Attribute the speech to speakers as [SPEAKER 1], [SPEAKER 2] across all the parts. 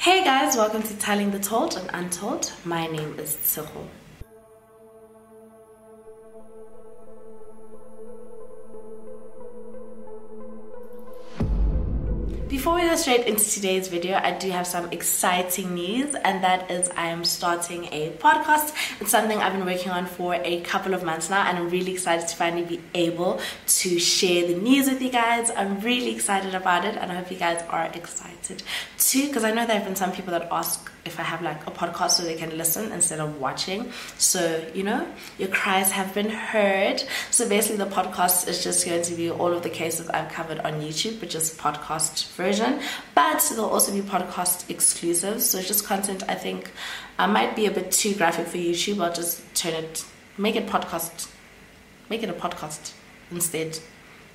[SPEAKER 1] Hey guys, welcome to Telling the Told and Untold. My name is Tsuho. Before we go straight into today's video, I do have some exciting news, and that is I am starting a podcast. It's something I've been working on for a couple of months now, and I'm really excited to finally be able to share the news with you guys. I'm really excited about it, and I hope you guys are excited too, because I know there have been some people that ask if I have like a podcast so they can listen instead of watching. So, you know, your cries have been heard. So, basically, the podcast is just going to be all of the cases I've covered on YouTube, but just podcast version. But there'll also be podcast exclusives. So, it's just content I think I might be a bit too graphic for YouTube. I'll just turn it, make it podcast, make it a podcast instead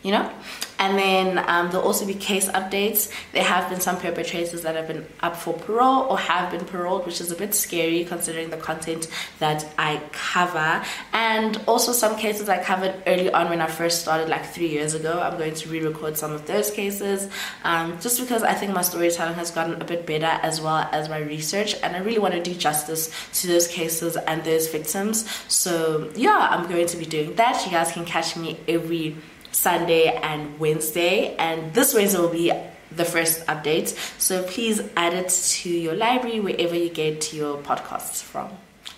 [SPEAKER 1] you know? And then um, there'll also be case updates. There have been some perpetrators that have been up for parole or have been paroled, which is a bit scary considering the content that I cover. And also some cases I covered early on when I first started, like three years ago. I'm going to re record some of those cases um, just because I think my storytelling has gotten a bit better as well as my research. And I really want to do justice to those cases and those victims. So, yeah, I'm going to be doing that. You guys can catch me every Sunday, and Wednesday. And this Wednesday will be the first update. So please add it to your library wherever you get your podcasts from.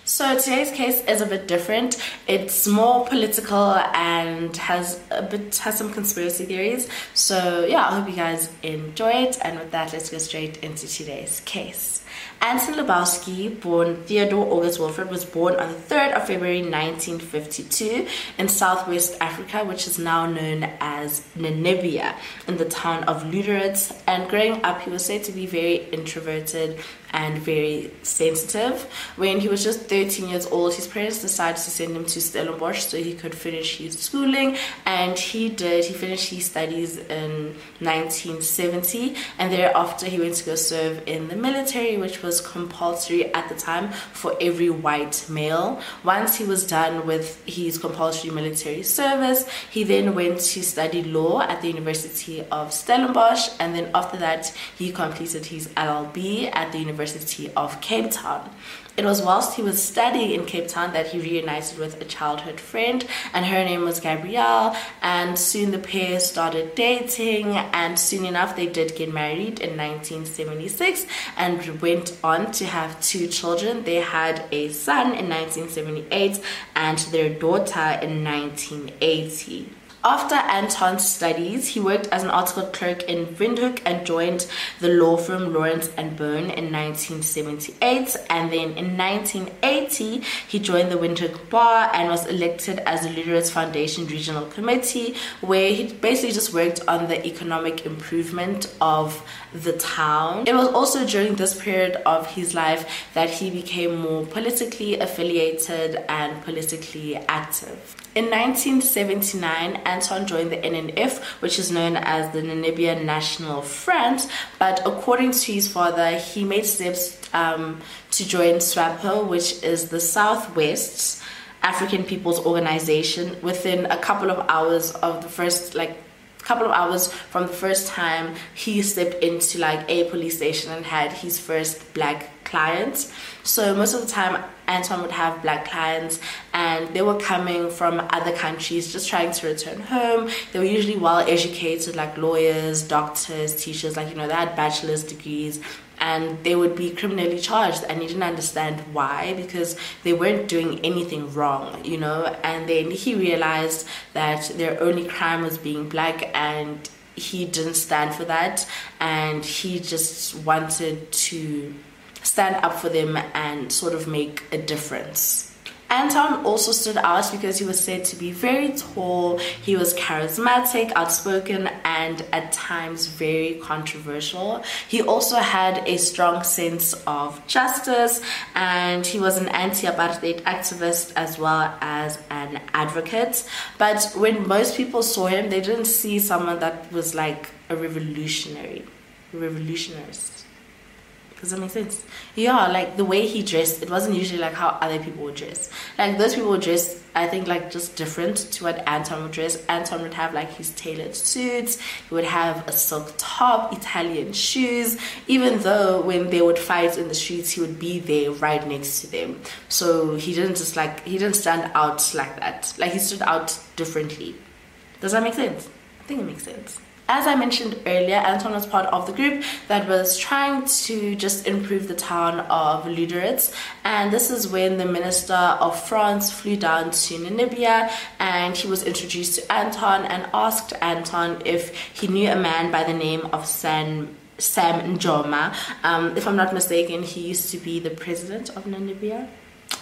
[SPEAKER 1] So today's case is a bit different. It's more political and has a bit has some conspiracy theories. So yeah, I hope you guys enjoy it. And with that, let's go straight into today's case. Anton Lubowski, born Theodore August Wilfred, was born on the 3rd of February 1952 in southwest Africa, which is now known as Namibia, in the town of Lüderitz. And growing up, he was said to be very introverted and very sensitive. When he was just 13 years old, his parents decided to send him to Stellenbosch so he could finish his schooling, and he did. He finished his studies in 1970, and thereafter he went to go serve in the military, which was compulsory at the time for every white male. Once he was done with his compulsory military service, he then went to study law at the University of Stellenbosch, and then after that, he completed his LLB at the University University of Cape Town. It was whilst he was studying in Cape Town that he reunited with a childhood friend, and her name was Gabrielle. And soon the pair started dating, and soon enough they did get married in 1976 and went on to have two children. They had a son in 1978 and their daughter in 1980. After Anton's studies, he worked as an article clerk in Windhoek and joined the law firm Lorentz and Bone in 1978. And then in 1980, he joined the Windhoek Bar and was elected as the Lüderitz Foundation Regional Committee, where he basically just worked on the economic improvement of the town. It was also during this period of his life that he became more politically affiliated and politically active. In 1979, Anton joined the NNF, which is known as the Namibian National Front, but according to his father, he made steps um, to join SWAPO, which is the Southwest African People's Organization, within a couple of hours of the first, like, couple of hours from the first time he stepped into like a police station and had his first black clients. So most of the time, Anton would have black clients, and they were coming from other countries, just trying to return home. They were usually well educated, like lawyers, doctors, teachers, like you know, they had bachelor's degrees. And they would be criminally charged, and he didn't understand why because they weren't doing anything wrong, you know. And then he realized that their only crime was being black, and he didn't stand for that, and he just wanted to stand up for them and sort of make a difference. Anton also stood out because he was said to be very tall, he was charismatic, outspoken, and at times very controversial. He also had a strong sense of justice and he was an anti apartheid activist as well as an advocate. But when most people saw him, they didn't see someone that was like a revolutionary, revolutionist does that make sense? Yeah, like the way he dressed, it wasn't usually like how other people would dress. Like those people would dress I think like just different to what Anton would dress. Anton would have like his tailored suits, he would have a silk top, Italian shoes, even though when they would fight in the streets, he would be there right next to them. So he didn't just like, he didn't stand out like that. Like he stood out differently. Does that make sense? I think it makes sense. As I mentioned earlier, Anton was part of the group that was trying to just improve the town of Lüderitz. And this is when the Minister of France flew down to Namibia and he was introduced to Anton and asked Anton if he knew a man by the name of San Sam Nujoma. Um, if I'm not mistaken, he used to be the president of Namibia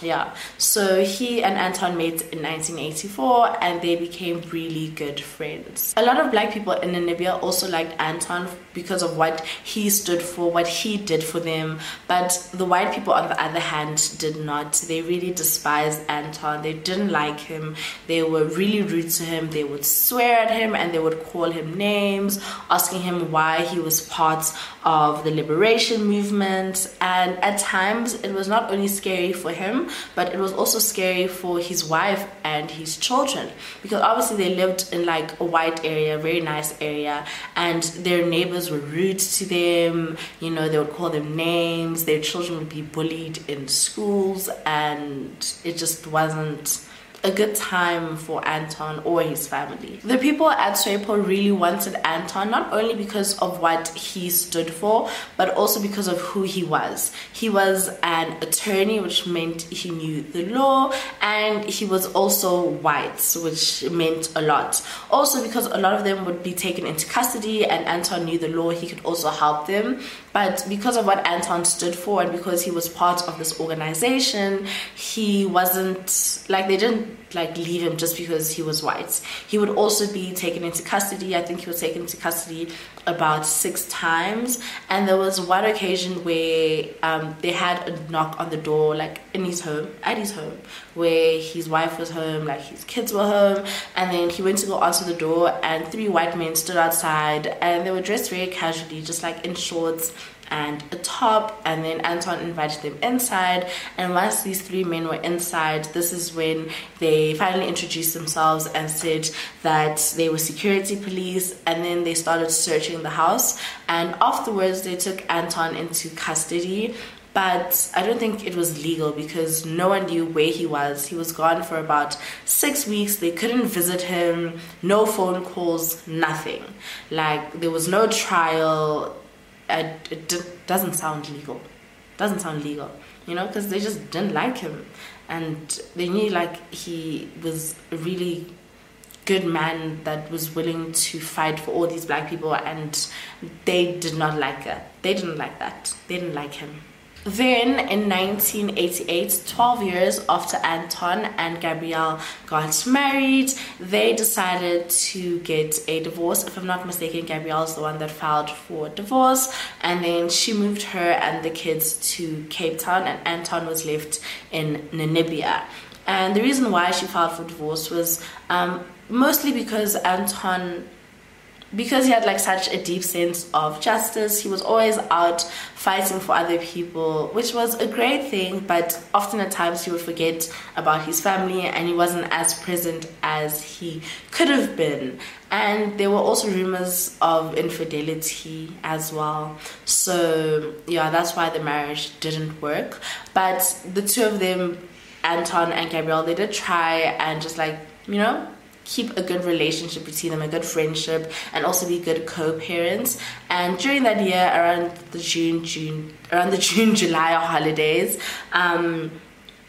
[SPEAKER 1] yeah. So he and anton met in 1984 and they became really good friends. A lot of black people in namibia also liked anton because of what he stood for what he did for them. But the white people on the other hand did not. They really despised anton. They didn't like him. They were really rude to him. They would swear at him and they would call him names asking him why he was part of the liberation movement. And at times it was not only scary for him but it was also scary for his wife and his children. Because obviously they lived in like a white area, very nice area, and their neighbors were rude to them. You know, they would call them names. Their children would be bullied in schools, and it just wasn't a good time for Anton or his family. The people at SWAPO really wanted Anton not only because of what he stood for, but also because of who he was. He was an attorney, which meant he knew the law, and he was also white, which meant a lot. Also, because a lot of them would be taken into custody and Anton knew the law, he could also help them. But because of what Anton stood for and because he was part of this organization, he wasn't like they didn't like leave him just because he was white. He would also be taken into custody. I think he was taken into custody about six times. And there was one occasion where um, they had a knock on the door, like in his home, at his home, where his wife was home, like his kids were home. And then he went to go answer the door, and three white men stood outside, and they were dressed very casually, just like in shorts and a top and then Anton invited them inside and once these three men were inside this is when they finally introduced themselves and said that they were security police and then they started searching the house and afterwards they took Anton into custody but I don't think it was legal because no one knew where he was. He was gone for about six weeks. They couldn't visit him, no phone calls, nothing. Like, there was no trial it, it doesn't sound legal. Doesn't sound legal, you know, because they just didn't like him, and they knew like he was a really good man that was willing to fight for all these black people, and they did not like that. They didn't like that. They didn't like him. Then in 1988, 12 years after Anton and Gabrielle got married, they decided to get a divorce. If I'm not mistaken, Gabrielle is the one that filed for divorce, and then she moved her and the kids to Cape Town, and Anton was left in Namibia. And the reason why she filed for divorce was um, mostly because Anton because he had like such a deep sense of justice he was always out fighting for other people which was a great thing but often at times he would forget about his family and he wasn't as present as he could have been. And there were also rumors of infidelity as well. So yeah that's why the marriage didn't work. But the two of them anton and gabrielle they did try and just like you know keep a good relationship between them, a good friendship, and also be good co-parents. And during that year, around the June, June, around the June, July holidays, um,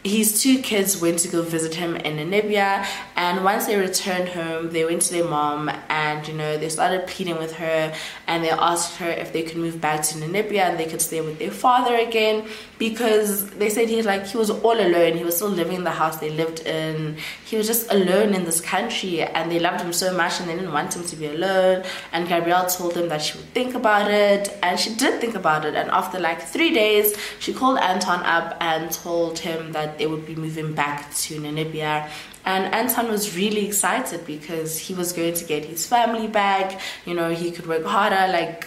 [SPEAKER 1] his two kids went to go visit him in Namibia. And once they returned home they went to their mom and you know they started pleading with her. And they asked her if they could move back to Namibia and they could stay with their father again because they said he like he was all alone he was still living in the house they lived in he was just alone in this country and they loved him so much and they didn't want him to be alone and Gabrielle told them that she would think about it and she did think about it and after like three days she called Anton up and told him that they would be moving back to Namibia. And Anton was really excited because he was going to get his family back. You know, he could work harder, like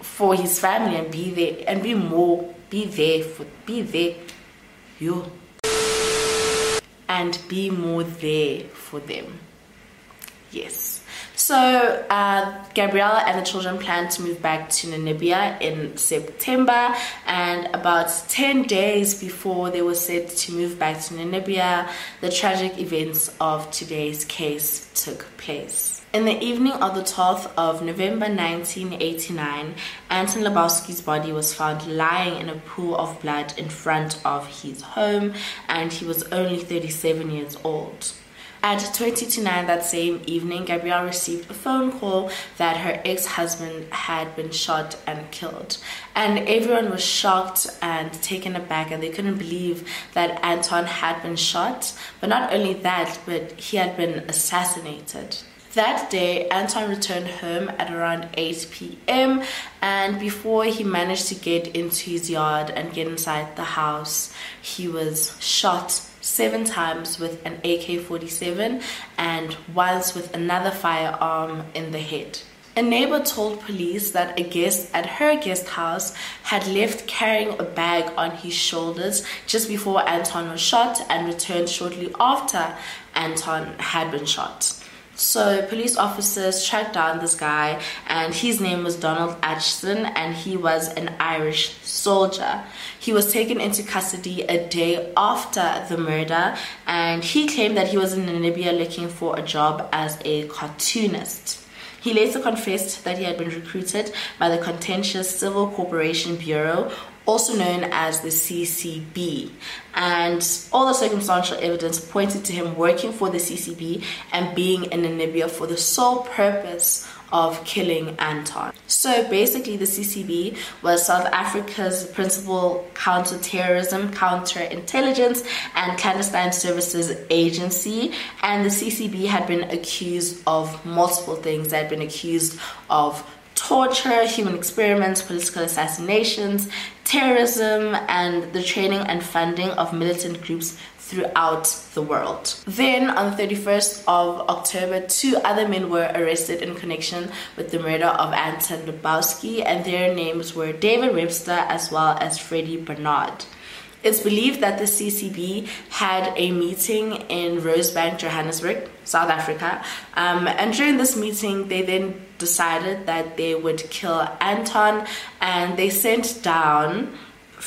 [SPEAKER 1] for his family, and be there and be more, be there for, be there. You. and be more there for them. Yes. So uh, Gabriella and the children plan to move back to Namibia in September, and about 10 days before they were set to move back to Namibia, the tragic events of today's case took place. In the evening of the 12th of November 1989, Anton Lubowski's body was found lying in a pool of blood in front of his home, and he was only 37 years old. At 20 to 9 that same evening, Gabrielle received a phone call that her ex husband had been shot and killed. And everyone was shocked and taken aback, and they couldn't believe that Anton had been shot. But not only that, but he had been assassinated. That day, Anton returned home at around 8 p.m. and before he managed to get into his yard and get inside the house, he was shot seven times with an AK 47 and once with another firearm in the head. A neighbor told police that a guest at her guest house had left carrying a bag on his shoulders just before Anton was shot and returned shortly after Anton had been shot. So police officers tracked down this guy, and his name was Donald Acheson, and he was an Irish soldier. He was taken into custody a day after the murder, and he claimed that he was in Namibia looking for a job as a cartoonist. He later confessed that he had been recruited by the contentious Civil Cooperation Bureau also known as the CCB. And all the circumstantial evidence pointed to him working for the CCB and being in Namibia for the sole purpose of killing Anton. So basically, the CCB was South Africa's principal counter-terrorism, counter-intelligence, and clandestine services agency. And the CCB had been accused of multiple things. They had been accused of torture, human experiments, political assassinations, terrorism, and the training and funding of militant groups throughout the world. Then, on the 31st of October, two other men were arrested in connection with the murder of Anton Lubowski, and their names were David Webster as well as Freddie Bernard. It's believed that the CCB had a meeting in Rosebank, Johannesburg, South Africa. Um, and during this meeting, they then decided that they would kill Anton and they sent down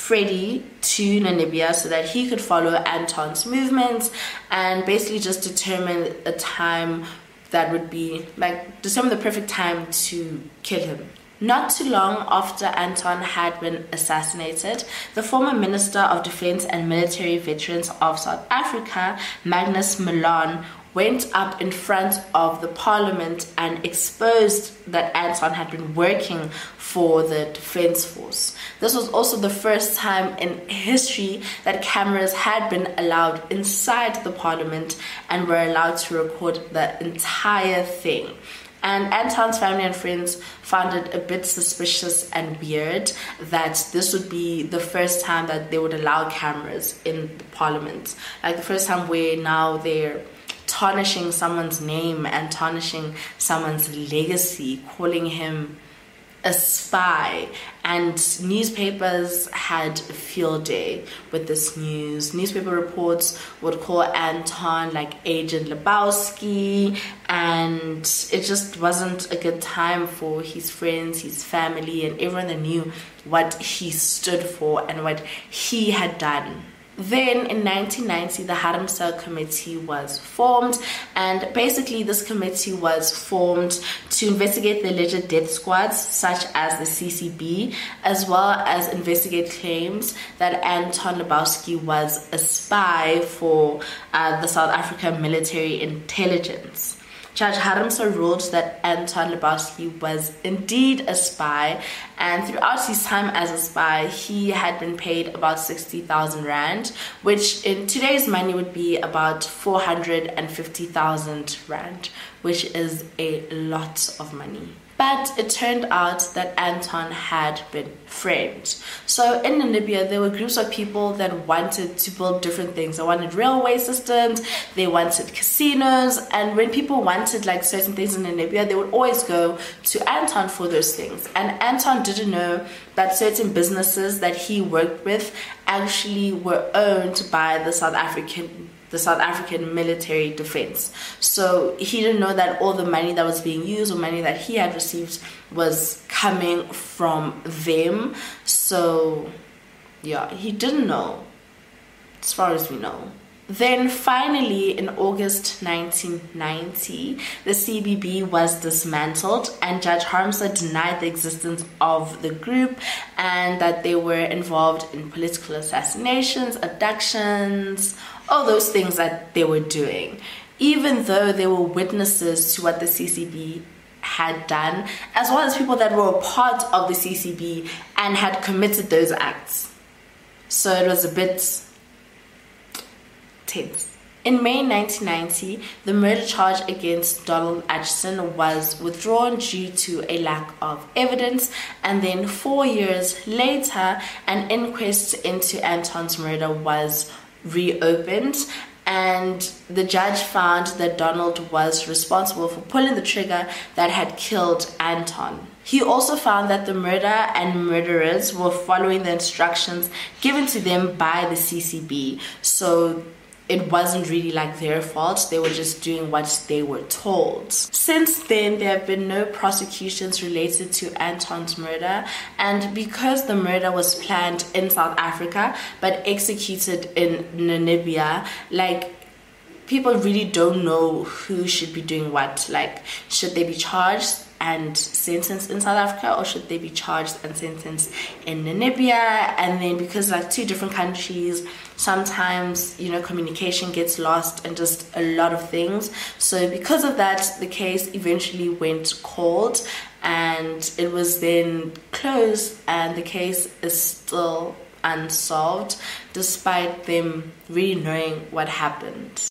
[SPEAKER 1] Freddie to Namibia so that he could follow Anton's movements and basically just determine a time that would be like determine the perfect time to kill him. Not too long after Anton had been assassinated, the former Minister of Defense and Military Veterans of South Africa, Magnus Malan, went up in front of the parliament and exposed that Anton had been working for the defense force. This was also the first time in history that cameras had been allowed inside the parliament and were allowed to record the entire thing. And Anton's family and friends found it a bit suspicious and weird that this would be the first time that they would allow cameras in the parliament. Like the first time where now they're tarnishing someone's name and tarnishing someone's legacy, calling him a spy. And newspapers had a field day with this news. Newspaper reports would call anton like agent lubowski and it just wasn't a good time for his friends his family and everyone that knew what he stood for and what he had done then in 1990, the Haramsa Committee was formed, and basically, this committee was formed to investigate the alleged death squads, such as the CCB, as well as investigate claims that Anton Lubowski was a spy for uh, the South African military intelligence. Judge Haramsa ruled that Anton Lubowski was indeed a spy, and throughout his time as a spy, he had been paid about 60,000 Rand, which in today's money would be about 450,000 Rand, which is a lot of money. But it turned out that Anton had been framed. So in Namibia, there were groups of people that wanted to build different things. They wanted railway systems, they wanted casinos, and when people wanted like certain things in Namibia, they would always go to Anton for those things. And Anton didn't know that certain businesses that he worked with actually were owned by the South African the South African military defense. So he didn't know that all the money that was being used or money that he had received was coming from them. So, yeah, he didn't know, as far as we know. Then finally, in August 1990, the CCB was dismantled, and Judge Harmsa denied the existence of the group and that they were involved in political assassinations, abductions, all those things that they were doing, even though they were witnesses to what the CCB had done, as well as people that were a part of the CCB and had committed those acts. So it was a bit tense. In May 1990, the murder charge against Donald Acheson was withdrawn due to a lack of evidence, and then four years later, an inquest into Anton's murder was reopened, and the judge found that Donald was responsible for pulling the trigger that had killed Anton. He also found that the murder and murderers were following the instructions given to them by the CCB. So it wasn't really like their fault. They were just doing what they were told. Since then, there have been no prosecutions related to Anton's murder, and because the murder was planned in South Africa but executed in Namibia, like people really don't know who should be doing what. Like, should they be charged? And sentenced in South Africa or should they be charged and sentenced in Namibia? And then because like two different countries sometimes you know communication gets lost and just a lot of things. So because of that the case eventually went cold and it was then closed and the case is still unsolved despite them really knowing what happened